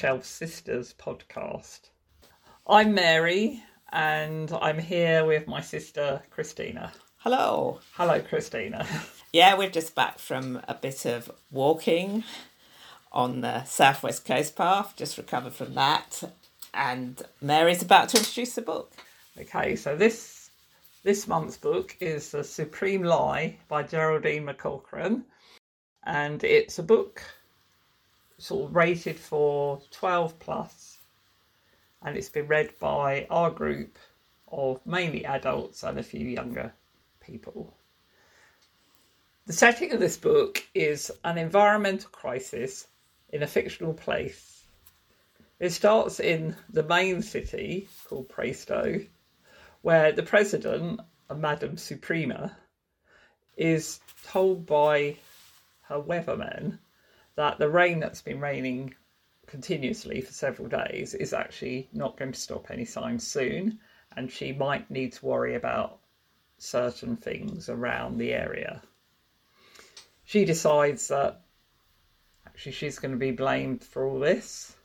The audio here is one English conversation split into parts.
Bookshelf Sisters podcast. I'm Mary and I'm here with my sister Christina. Hello. Hello, Christina. Yeah, we're just back from a bit of walking on the Southwest Coast Path, just recovered from that. And Mary's about to introduce the book. Okay, so this this month's book is The Supreme Lie by Geraldine McCaughrean. And it's a book sort of rated for 12 plus and it's been read by our group of mainly adults and a few younger people. The setting of this book is an environmental crisis in a fictional place. It starts in the main city called Praesto, where the president, Madame Suprema, is told by her weatherman that the rain that's been raining continuously for several days is actually not going to stop anytime soon, and she might need to worry about certain things around the area she decides that actually she's going to be blamed for all this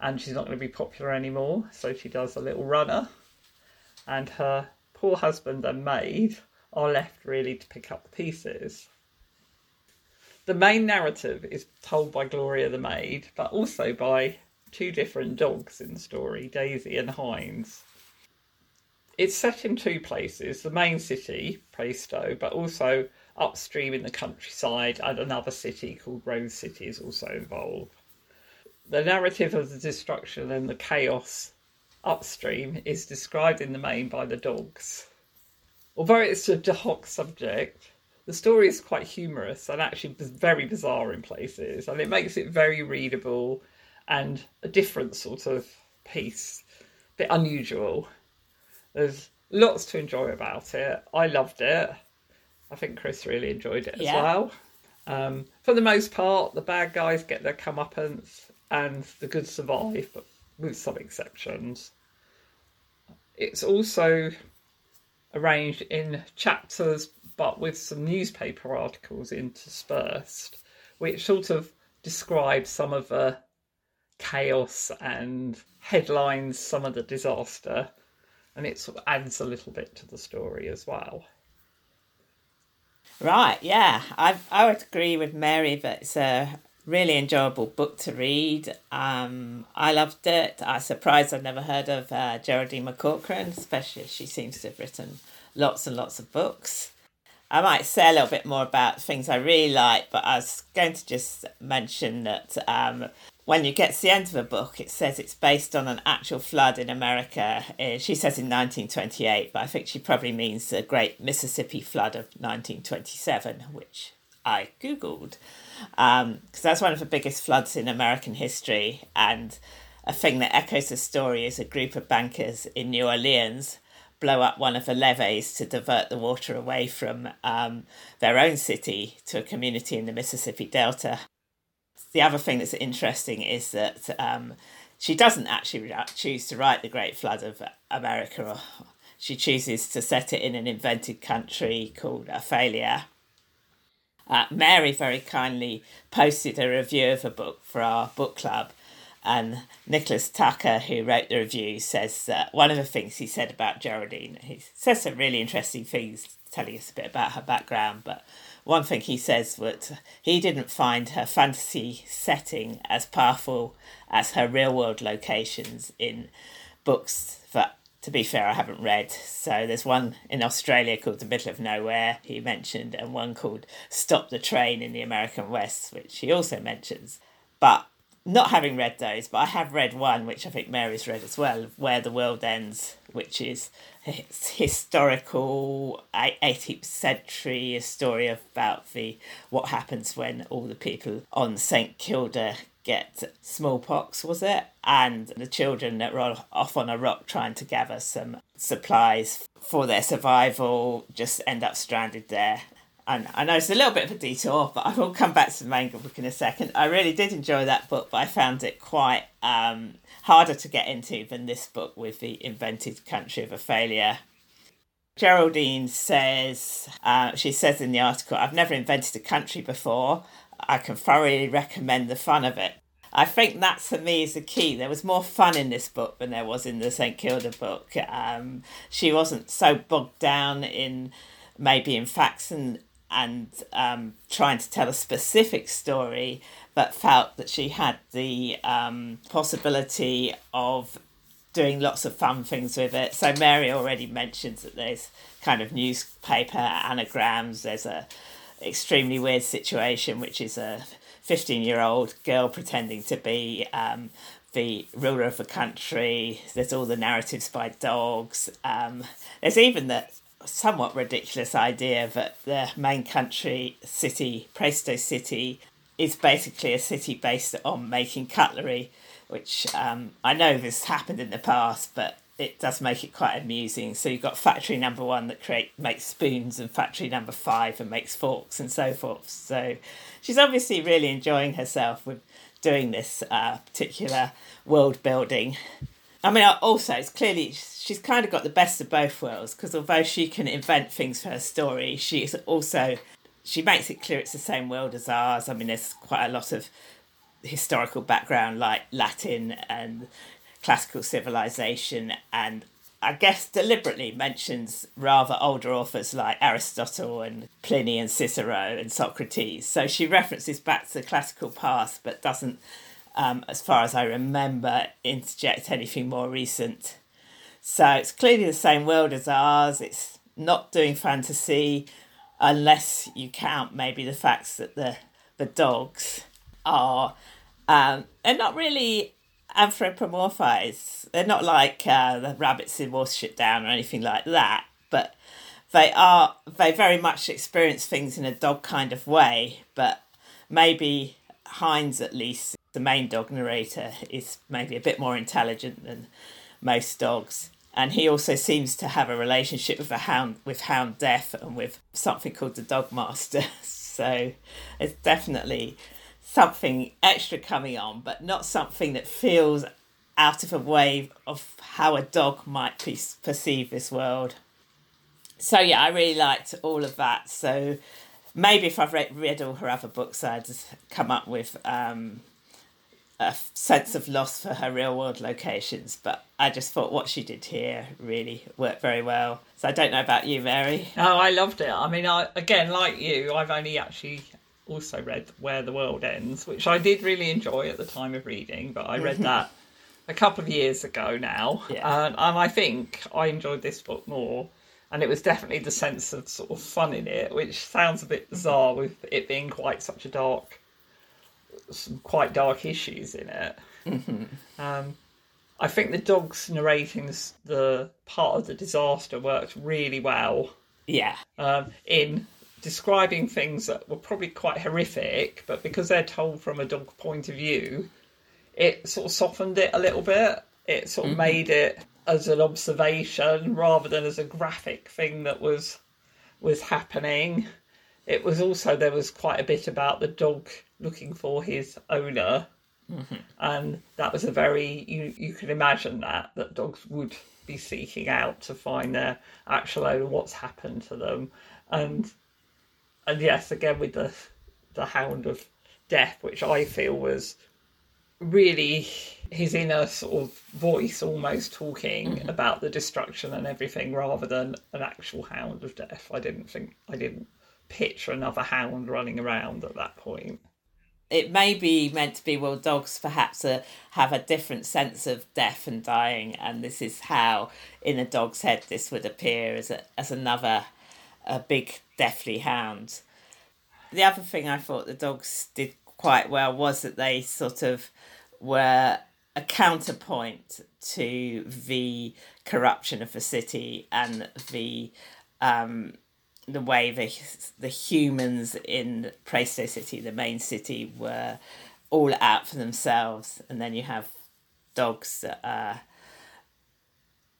and she's not going to be popular anymore. So she does a little runner, and her poor husband and maid are left really to pick up the pieces. The main narrative is told by Gloria the maid, but also by two different dogs in the story, Daisy and Hines. It's set in two places the main city, Praesto, but also upstream in the countryside, and another city called Rose City is also involved. The narrative of the destruction and the chaos upstream is described in the main by the dogs. Although it's a dark subject, the story is quite humorous and actually very bizarre in places, and it makes it very readable and a different sort of piece, a bit unusual. There's lots to enjoy about it. I loved it. I think Chris really enjoyed it as well. Um, for the most part, the bad guys get their comeuppance and the good survive, but with some exceptions. It's also arranged in chapters, but with some newspaper articles interspersed, which sort of describe some of the chaos and headlines some of the disaster, and it sort of adds a little bit to the story as well. Right, yeah. I, I would agree with Mary that it's a really enjoyable book to read. Um, I loved it. I am surprised I'd never heard of uh, Geraldine McCaughrean, especially as she seems to have written lots and lots of books. I might say a little bit more about things I really like, but I was going to just mention that um, when you get to the end of the book, it says it's based on an actual flood in America. Uh, She says in 1928, but I think she probably means the Great Mississippi Flood of 1927, which I Googled. Because that's one of the biggest floods in American history. And a thing that echoes the story is a group of bankers in New Orleans blow up one of the levees to divert the water away from um, their own city to a community in the Mississippi Delta. The other thing that's interesting is that um, she doesn't actually choose to write the Great Flood of America. Or she chooses to set it in an invented country called Aphalia. Uh, Mary very kindly posted a review of a book for our book club, and Nicholas Tucker, who wrote the review, says that one of the things he said about Geraldine, he says some really interesting things, telling us a bit about her background, but one thing he says that he didn't find her fantasy setting as powerful as her real world locations in books that to be fair, I haven't read. So there's one in Australia called The Middle of Nowhere, he mentioned, and one called Stop the Train in the American West, which he also mentions. But not having read those, but I have read one, which I think Mary's read as well, Where the World Ends, which is historical 18th century story about the what happens when all the people on St Kilda get smallpox, was it? And the children that were off on a rock trying to gather some supplies for their survival just end up stranded there. And I know it's a little bit of a detour, but I will come back to the manga book in a second. I really did enjoy that book, but I found it quite um, harder to get into than this book with the invented country of Aphalia. Geraldine says, uh, she says in the article, I've never invented a country before. I can thoroughly recommend the fun of it. I think that for me is the key. There was more fun in this book than there was in the St Kilda book. Um, she wasn't so bogged down in maybe in facts and and um, trying to tell a specific story, but felt that she had the um, possibility of doing lots of fun things with it. So Mary already mentions that there's kind of newspaper anagrams. There's a extremely weird situation, which is a 15 year old girl pretending to be um, the ruler of the country. There's all the narratives by dogs. Um, there's even the somewhat ridiculous idea that the main country city, Praesto City, is basically a city based on making cutlery, which um, I know this happened in the past, but it does make it quite amusing. So you've got factory number one that create makes spoons, and factory number five and makes forks and so forth. So she's obviously really enjoying herself with doing this uh, particular world building. I mean, also it's clearly she's kind of got the best of both worlds because although she can invent things for her story, she's also she makes it clear it's the same world as ours. I mean, there's quite a lot of historical background like Latin and classical civilization and I guess deliberately mentions rather older authors like Aristotle and Pliny and Cicero and Socrates. So she references back to the classical past but doesn't, um, as far as I remember, interject anything more recent. So it's clearly the same world as ours. It's not doing fantasy unless you count maybe the facts that the, the dogs are. Um, they're not really anthropomorphized. They're not like uh, the rabbits in Watership Down or anything like that, but they are they very much experience things in a dog kind of way. But maybe Hines, at least the main dog narrator, is maybe a bit more intelligent than most dogs. And he also seems to have a relationship with a hound with Hound Death and with something called the Dog Master. so it's definitely something extra coming on, but not something that feels out of a way of how a dog might perceive this world. So yeah, I really liked all of that. So maybe if I've read, read all her other books, I'd come up with um, a sense of loss for her real world locations. But I just thought what she did here really worked very well. So I don't know about you, Mary. Oh, I loved it. I mean, I again, like you, I've only actually also read Where the World Ends, which I did really enjoy at the time of reading, but I read that a couple of years ago now. Yeah. and I think I enjoyed this book more. And it was definitely the sense of sort of fun in it, which sounds a bit bizarre with it being quite such a dark, some quite dark issues in it. Mm-hmm. Um, I think the dogs narrating the part of the disaster worked really well. Yeah. Um, in describing things that were probably quite horrific, but because they're told from a dog point of view, it sort of softened it a little bit. It sort of mm-hmm. made it as an observation rather than as a graphic thing that was was happening. It was also there was quite a bit about the dog looking for his owner, mm-hmm. and that was a very you you can imagine that that dogs would be seeking out to find their actual owner, what's happened to them, and and yes, again with the the Hound of Death, which I feel was really his inner sort of voice almost talking mm-hmm. about the destruction and everything rather than an actual hound of death. I didn't think I didn't picture another hound running around at that point. It may be meant to be well dogs perhaps uh, have a different sense of death and dying and this is how in a dog's head this would appear as a, as another a big deathly hound. The other thing I thought the dogs did quite well was that they sort of were a counterpoint to the corruption of the city and the um, the way the the humans in Praesto City, the main city, were all out for themselves, and then you have dogs that are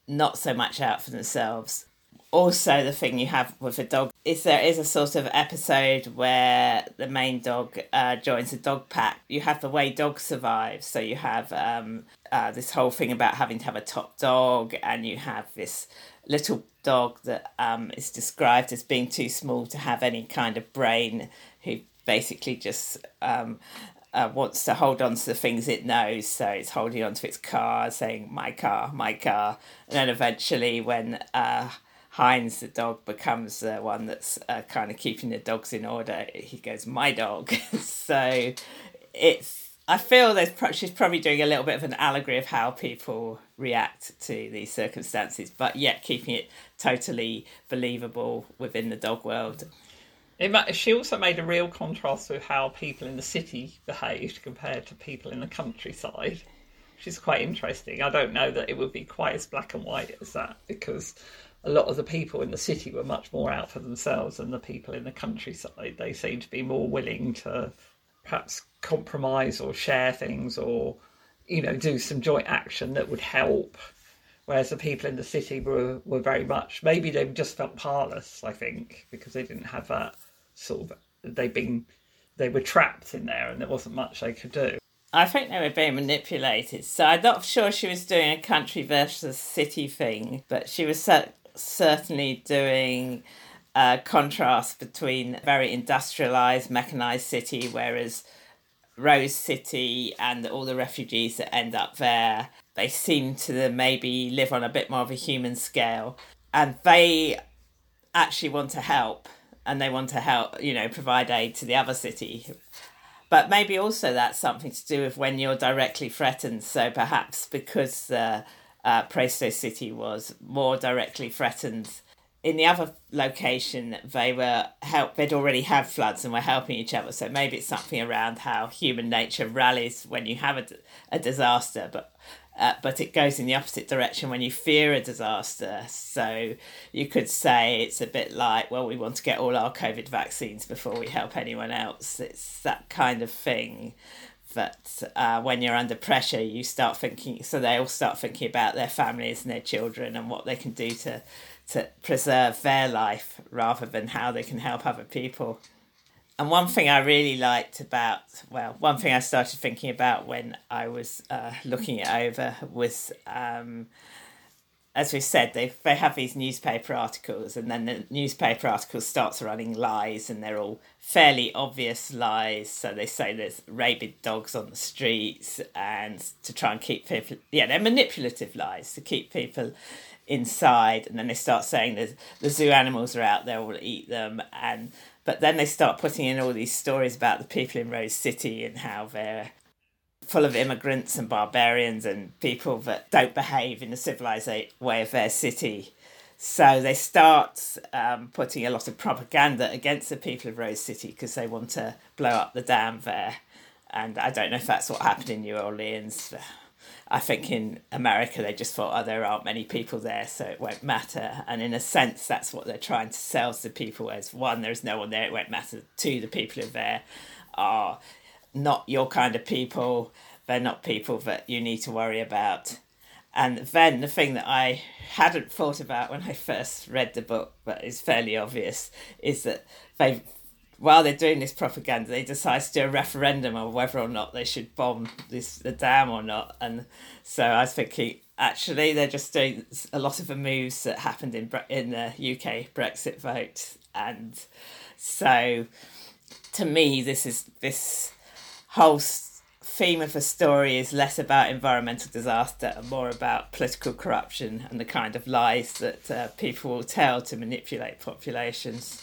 not so much out for themselves also the thing you have with a dog is there is a sort of episode where the main dog uh, joins a dog pack you have the way dogs survive so you have um, uh, this whole thing about having to have a top dog and you have this little dog that um, is described as being too small to have any kind of brain who basically just um, uh, wants to hold on to the things it knows. So it's holding on to its car, saying, my car, my car. And then eventually, when uh, Heinz, the dog, becomes the one that's uh, kind of keeping the dogs in order, he goes, my dog. so it's. I feel there's pro- she's probably doing a little bit of an allegory of how people react to these circumstances, but yet keeping it totally believable within the dog world. It, she also made a real contrast with how people in the city behaved compared to people in the countryside, which is quite interesting. I don't know that it would be quite as black and white as that because a lot of the people in the city were much more out for themselves than the people in the countryside. They seemed to be more willing to perhaps compromise or share things or, you know, do some joint action that would help whereas the people in the city were, were very much maybe they just felt powerless i think because they didn't have that sort of they've been they were trapped in there and there wasn't much they could do. I think they were being manipulated. So I'm not sure she was doing a country versus city thing, but she was certainly doing a contrast between very industrialized, mechanized city, whereas Rose City and all the refugees that end up there, they seem to maybe live on a bit more of a human scale. And they actually want to help and they want to help, you know, provide aid to the other city. But maybe also that's something to do with when you're directly threatened. So perhaps because uh, uh, Praesto City was more directly threatened, in the other location they were help. They'd already had floods and were helping each other. So maybe it's something around how human nature rallies when you have a, a disaster. But uh, but it goes in the opposite direction when you fear a disaster. So you could say it's a bit like, well, we want to get all our COVID vaccines before we help anyone else. It's that kind of thing that uh, when you're under pressure, you start thinking, so they all start thinking about their families and their children and what they can do to, to preserve their life rather than how they can help other people. And one thing I really liked about, well, one thing I started thinking about when I was uh, looking it over was, um, as we said, they they have these newspaper articles, and then the newspaper article starts running lies, and they're all fairly obvious lies. So they say there's rabid dogs on the streets, and to try and keep people, yeah, they're manipulative lies to keep people inside, and then they start saying that the zoo animals are out there, will eat them, and but then they start putting in all these stories about the people in Rose City and how they're full of immigrants and barbarians and people that don't behave in the civilized way of their city. So they start um, putting a lot of propaganda against the people of Rose City because they want to blow up the dam there. And I don't know if that's what happened in New Orleans. I think in America they just thought, oh, there aren't many people there, so it won't matter. And in a sense, that's what they're trying to sell to people as one, there's no one there, it won't matter. Two, the people who are there are not your kind of people, they're not people that you need to worry about. And then the thing that I hadn't thought about when I first read the book, but is fairly obvious, is that they while they're doing this propaganda, they decide to do a referendum on whether or not they should bomb this the dam or not. And so I was thinking, actually, they're just doing a lot of the moves that happened in in the UK Brexit vote, and so to me, this is this whole theme of the story is less about environmental disaster and more about political corruption and the kind of lies that uh, people will tell to manipulate populations.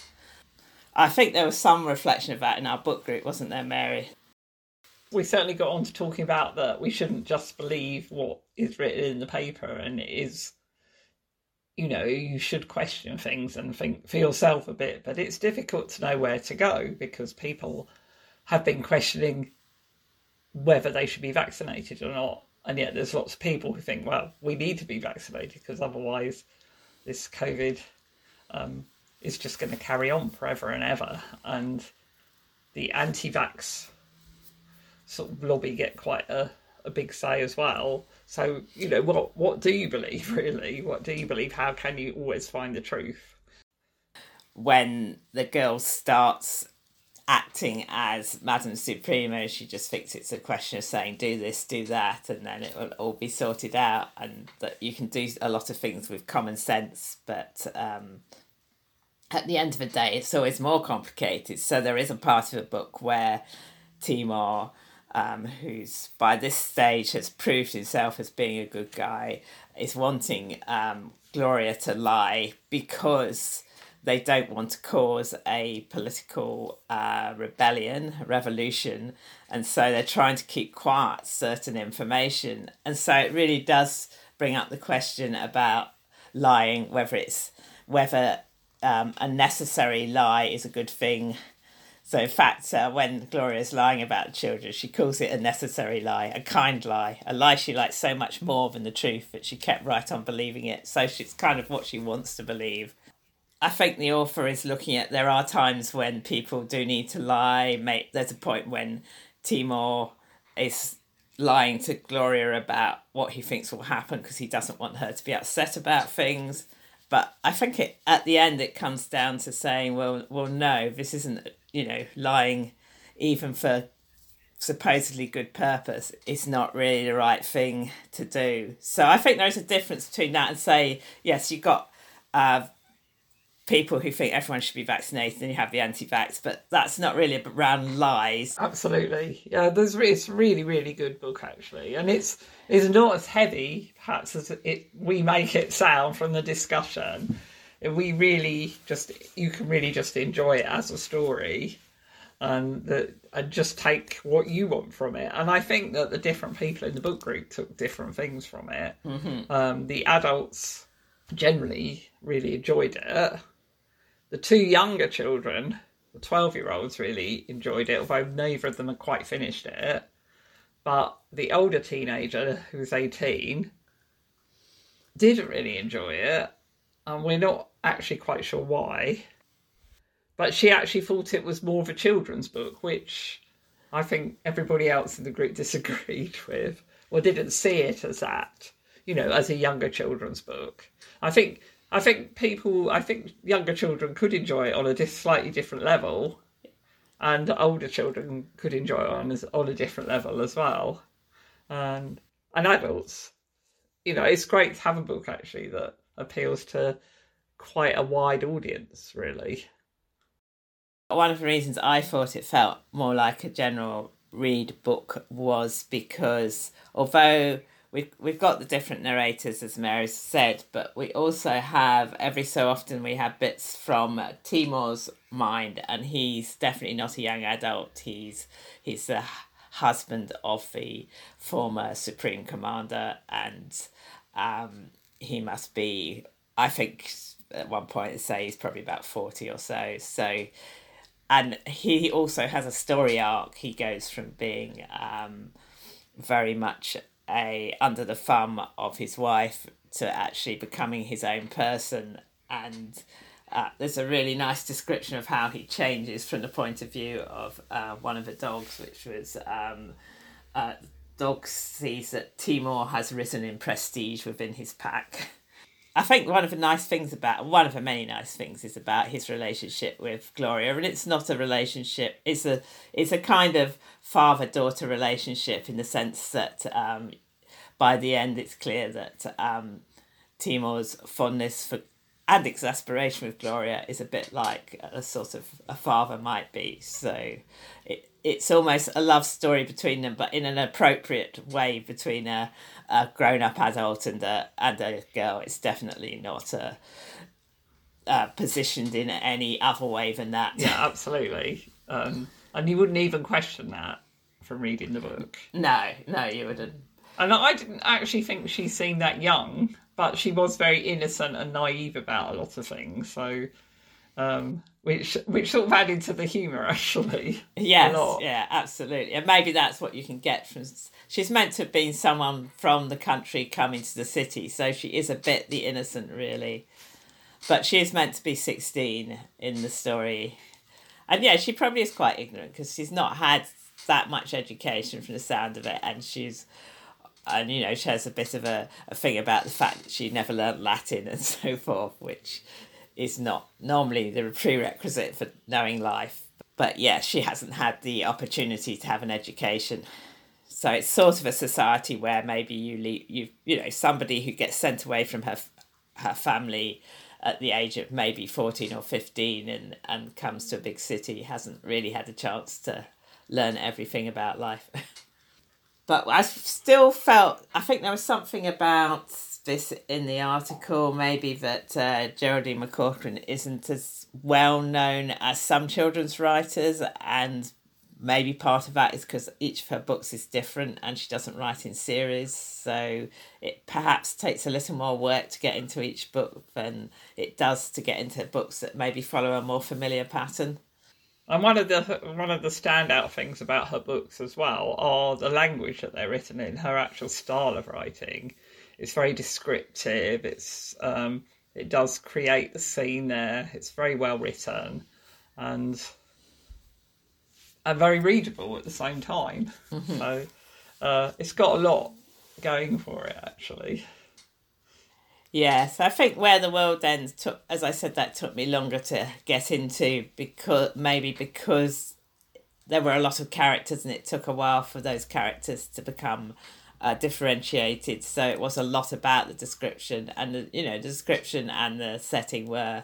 I think there was some reflection of that in our book group, wasn't there, Mary? We certainly got on to talking about that we shouldn't just believe what is written in the paper, and it is, you know, you should question things and think for yourself a bit. But it's difficult to know where to go because people have been questioning whether they should be vaccinated or not. And yet there's lots of people who think, well, we need to be vaccinated because otherwise this COVID um, is just going to carry on forever and ever. And the anti vax sort of lobby get quite a, a big say as well. So, you know, what, what do you believe really? What do you believe? How can you always find the truth? When the girl starts acting as Madame Suprema, she just thinks it's a question of saying, do this, do that, and then it will all be sorted out. And that you can do a lot of things with common sense, but um, at the end of the day, it's always more complicated. So there is a part of the book where Timur um, who's by this stage has proved himself as being a good guy, is wanting um, Gloria to lie because they don't want to cause a political uh, rebellion, revolution, and so they're trying to keep quiet certain information. And so it really does bring up the question about lying, whether it's whether um, a necessary lie is a good thing. So, in fact, uh, when Gloria's lying about children, she calls it a necessary lie, a kind lie, a lie she likes so much more than the truth that she kept right on believing it. So, it's kind of what she wants to believe. I think the author is looking at there are times when people do need to lie. Mate, there's a point when Timur is lying to Gloria about what he thinks will happen because he doesn't want her to be upset about things. But I think it at the end it comes down to saying, well, well, no, this isn't you know lying, even for supposedly good purpose. It's not really the right thing to do. So I think there's a difference between that and say, yes, you got. Uh, people who think everyone should be vaccinated and you have the anti-vax but that's not really around lies. Absolutely. Yeah there's it's really really good book actually. And it's it's not as heavy perhaps as it we make it sound from the discussion. We really just you can really just enjoy it as a story and that and just take what you want from it. And i think that the different people in the book group took different things from it. Mm-hmm. um, the adults generally really enjoyed it the two younger children, the 12 year olds, really enjoyed it, although neither of them had quite finished it. But the older teenager, who was 18, didn't really enjoy it. And we're not actually quite sure why. But she actually thought it was more of a children's book, which I think everybody else in the group disagreed with, or didn't see it as that, you know, as a younger children's book. I think I think people, I think younger children could enjoy it on a slightly different level, and older children could enjoy it on on a different level as well, and and adults. You know, it's great to have a book actually that appeals to quite a wide audience, really. One of the reasons I thought it felt more like a general read book was because although we've we've got the different narrators as Mary said, but we also have every so often we have bits from Timur's mind, and he's definitely not a young adult. He's he's the husband of the former supreme commander, and um, he must be. I think at one point say he's probably about forty or so. So. And he also has a story arc. He goes from being um, very much a under the thumb of his wife to actually becoming his own person. And uh, there's a really nice description of how he changes from the point of view of uh, one of the dogs which was um, uh, dog sees that Timur has risen in prestige within his pack I think one of the nice things about one of the many nice things is about his relationship with Gloria, and it's not a relationship. It's a it's a kind of father daughter relationship in the sense that um, by the end it's clear that um, Timur's fondness for and exasperation with Gloria is a bit like a sort of a father might be. So it it's almost a love story between them, but in an appropriate way between a, a grown up adult and a and a girl. It's definitely not a, uh, positioned in any other way than that. Yeah, absolutely. Um, and you wouldn't even question that from reading the book. No, no, you wouldn't. And I didn't actually think she seemed that young, but she was very innocent and naive about a lot of things. So um, which which sort of added to the humour actually. Yes, yeah, absolutely, and maybe that's what you can get from. She's meant to have been someone from the country coming to the city, so she is a bit the innocent, really. But she is meant to be sixteen in the story, and yeah, she probably is quite ignorant because she's not had that much education from the sound of it, and she's and you know she has a bit of a, a thing about the fact that she never learned Latin and so forth, which is not normally the prerequisite for knowing life. But yeah, she hasn't had the opportunity to have an education. So it's sort of a society where maybe you leave, you you know somebody who gets sent away from her her family at the age of maybe 14 or 15 and, and comes to a big city hasn't really had a chance to learn everything about life. but I still felt I think there was something about this in the article, maybe that uh, Geraldine McCaughrean isn't as well known as some children's writers, and maybe part of that is because each of her books is different and she doesn't write in series so it perhaps takes a little more work to get into each book than it does to get into books that maybe follow a more familiar pattern. And one of the one of the standout things about her books as well are the language that they're written in her actual style of writing it's very descriptive it's um, it does create the scene there it's very well written and and very readable at the same time. Mm-hmm. So uh, it's got a lot going for it, actually. Yes, I think where the world ends took, as I said, that took me longer to get into because maybe because there were a lot of characters and it took a while for those characters to become uh, differentiated. So it was a lot about the description and the you know the description and the setting were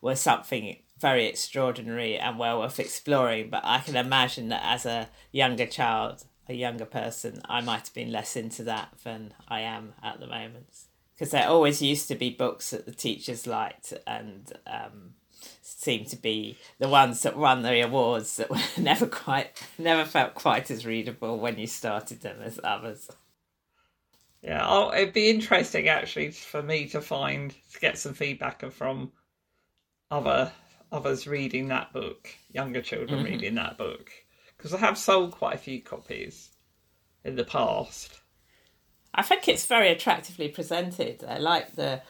were something very extraordinary and well worth exploring. But I can imagine that as a younger child, a younger person, I might have been less into that than I am at the moment. Because there always used to be books that the teachers liked and um, to be the ones that won the awards that were never quite, never felt quite as readable when you started them as others. Yeah, I'll, it'd be interesting actually for me to find to get some feedback from other others reading that book, younger children mm-hmm. reading that book, because I have sold quite a few copies in the past. I think it's very attractively presented. I like the,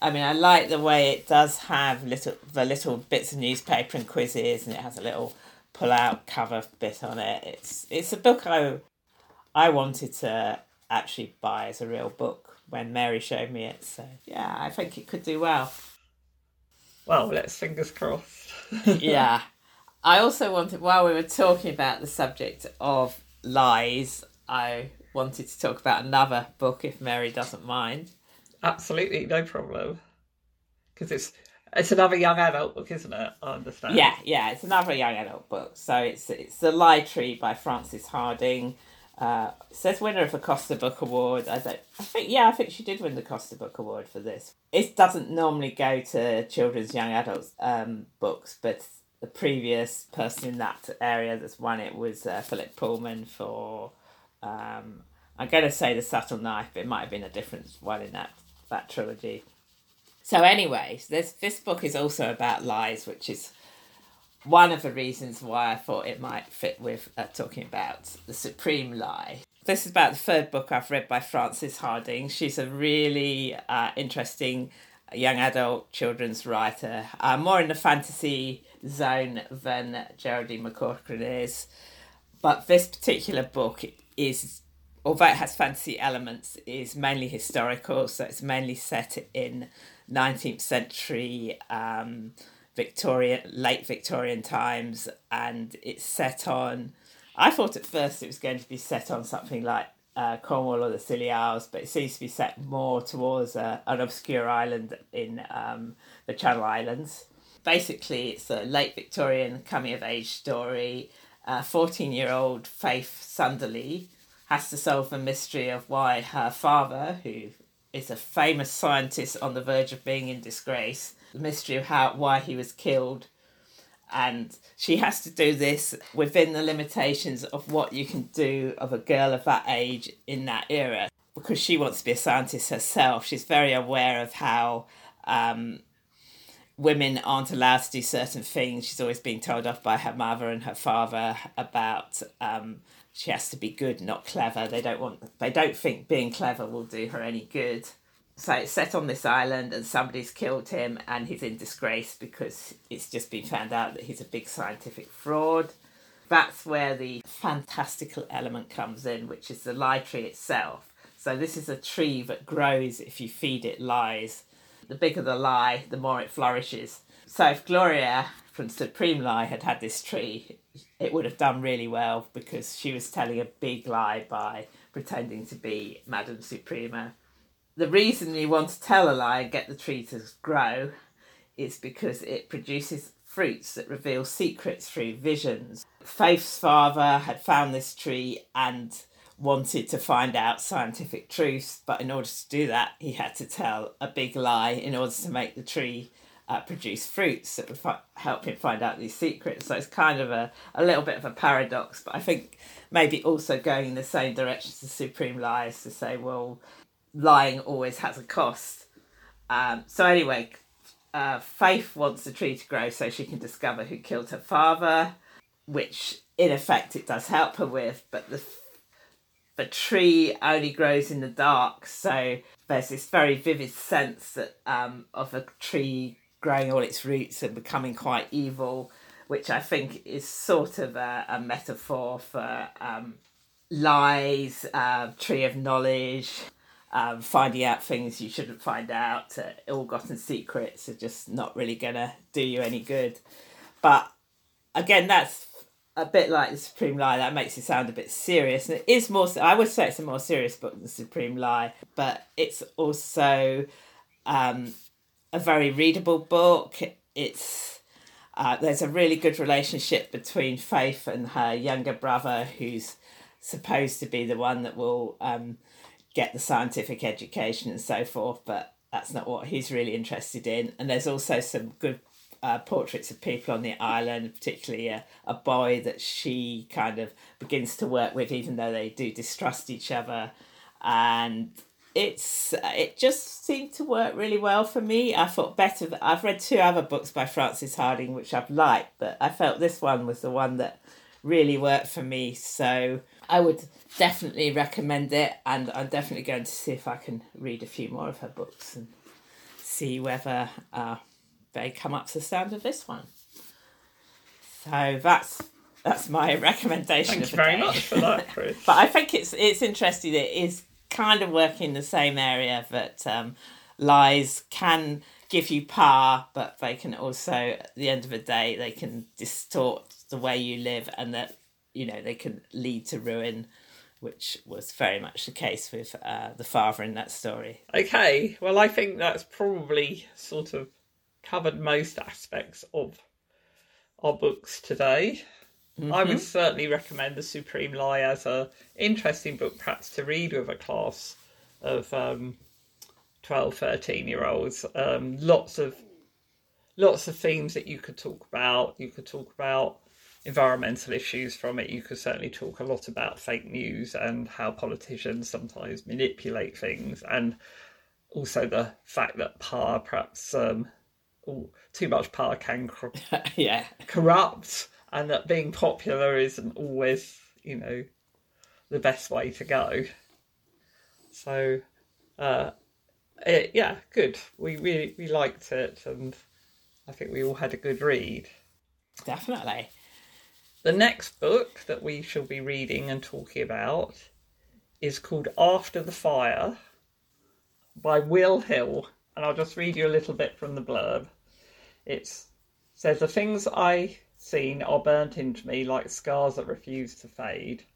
I mean, I like the way it does have little the little bits of newspaper and quizzes, and it has a little pull out cover bit on it. It's it's a book I I wanted to actually buy as a real book when Mary showed me it. So yeah, I think it could do well. Well, let's fingers crossed. yeah. I also wanted, while we were talking about the subject of lies, I wanted to talk about another book, if Mary doesn't mind. Absolutely, no problem. Because it's it's another young adult book, isn't it? I understand. Yeah, yeah, it's another young adult book. So it's it's The Lie Tree by Frances Hardinge. Uh, says winner of the Costa Book Award. I. I think yeah, I think she did win the Costa Book Award for this. It doesn't normally go to children's young adults um, books, but the previous person in that area that's won it was uh, Philip Pullman for. Um, I'm going to say the subtle knife, but it might have been a different one in that that trilogy. So, anyway, this this book is also about lies, which is one of the reasons why I thought it might fit with uh, talking about the supreme lie. This is about the third book I've read by Frances Hardinge. She's a really uh, interesting young adult children's writer, uh, more in the fantasy zone than Geraldine McCaughrean is. But this particular book is, although it has fantasy elements, is mainly historical. So it's mainly set in 19th century um, Victorian, late Victorian times, and it's set on. I thought at first it was going to be set on something like uh, Cornwall or the Scilly Isles, but it seems to be set more towards uh, an obscure island in um, the Channel Islands. Basically, it's a late Victorian coming of age story. 14 year old Faith Sunderly has to solve the mystery of why her father, who is a famous scientist on the verge of being in disgrace, the mystery of how why he was killed. And she has to do this within the limitations of what you can do of a girl of that age in that era because she wants to be a scientist herself. She's very aware of how um, women aren't allowed to do certain things. She's always being told off by her mother and her father about um, she has to be good not clever. They don't want they don't think being clever will do her any good so it's set on this island and somebody's killed him and he's in disgrace because it's just been found out that he's a big scientific fraud. That's where the fantastical element comes in, which is the lie tree itself. So this is a tree that grows if you feed it lies. The bigger the lie, the more it flourishes. So if Gloria from Supreme Lie had had this tree, it would have done really well because she was telling a big lie by pretending to be Madame Suprema the reason you want to tell a lie and get the tree to grow is because it produces fruits that reveal secrets through visions. Faith's father had found this tree and wanted to find out scientific truths, but in order to do that, he had to tell a big lie in order to make the tree uh, produce fruits that would fi- help him find out these secrets. So it's kind of a, a little bit of a paradox, but I think maybe also going in the same direction as the supreme lie is to say, well, lying always has a cost. Um, so anyway, uh, Faith wants the tree to grow so she can discover who killed her father, which in effect it does help her with, but the the tree only grows in the dark, so there's this very vivid sense that um, of a tree growing all its roots and becoming quite evil, which I think is sort of a, a metaphor for um, lies, uh, tree of knowledge, um, finding out things you shouldn't find out, uh, ill-gotten secrets are just not really gonna do you any good. But again, that's a bit like the Supreme Lie. That makes it sound a bit serious, and it is more. I would say it's a more serious book than the Supreme Lie, but it's also um, a very readable book. It's uh, there's a really good relationship between Faith and her younger brother, who's supposed to be the one that will um, get the scientific education and so forth, but that's not what he's really interested in. And there's also some good uh, portraits of people on the island, particularly a, a boy that she kind of begins to work with, even though they do distrust each other. And it's it just seemed to work really well for me. I thought better that I've read two other books by Frances Hardinge, which I've liked, but I felt this one was the one that really worked for me. So I would definitely recommend it, and I'm definitely going to see if I can read a few more of her books and see whether uh, they come up to the standard of this one. So that's that's my recommendation. Thank you very day. much for that, Chris. but I think it's it's interesting that it is kind of working in the same area that um, lies can give you power, but they can also, at the end of the day, they can distort the way you live, and that you know they can lead to ruin, which was very much the case with uh, the father in that story. Okay, well, I think that's probably sort of covered most aspects of our books today. Mm-hmm. I would mm-hmm. certainly recommend The Supreme Lie as a interesting book, perhaps to read with a class of um, 12, 13 year olds. Um, lots of lots of themes that you could talk about. You could talk about environmental issues from it. You could certainly talk a lot about fake news and how politicians sometimes manipulate things, and also the fact that power, perhaps um, too much power, can cor- yeah corrupt and that being popular isn't always, you know, the best way to go. So, uh, it, yeah, good. We really we liked it, and I think we all had a good read. Definitely. The next book that we shall be reading and talking about is called After the Fire by Will Hill, and I'll just read you a little bit from the blurb. It says the things I seen are burnt into me like scars that refuse to fade.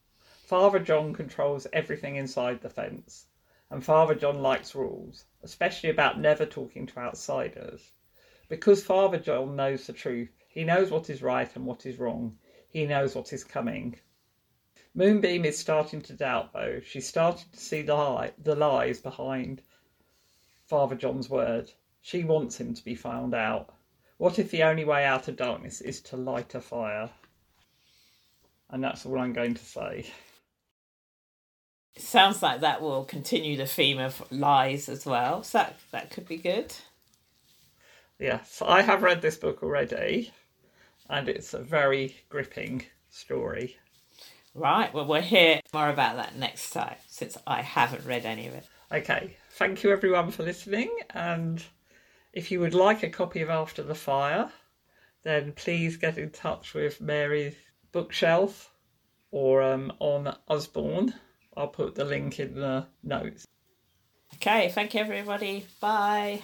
Father John controls everything inside the fence, and Father John likes rules, especially about never talking to outsiders. Because Father John knows the truth, he knows what is right and what is wrong, he knows what is coming. Moonbeam is starting to doubt, though. She's starting to see the, lie, the lies behind Father John's word. She wants him to be found out. What if the only way out of darkness is to light a fire? And that's all I'm going to say. It sounds like that will continue the theme of lies as well. So that that could be good. Yes, I have read this book already, and it's a very gripping story. Right, well, we'll hear more about that next time since I haven't read any of it. Okay, thank you everyone for listening, and if you would like a copy of After the Fire, then please get in touch with Mary's bookshelf or um, on Usborne. I'll put the link in the notes. Okay, thank you everybody. Bye.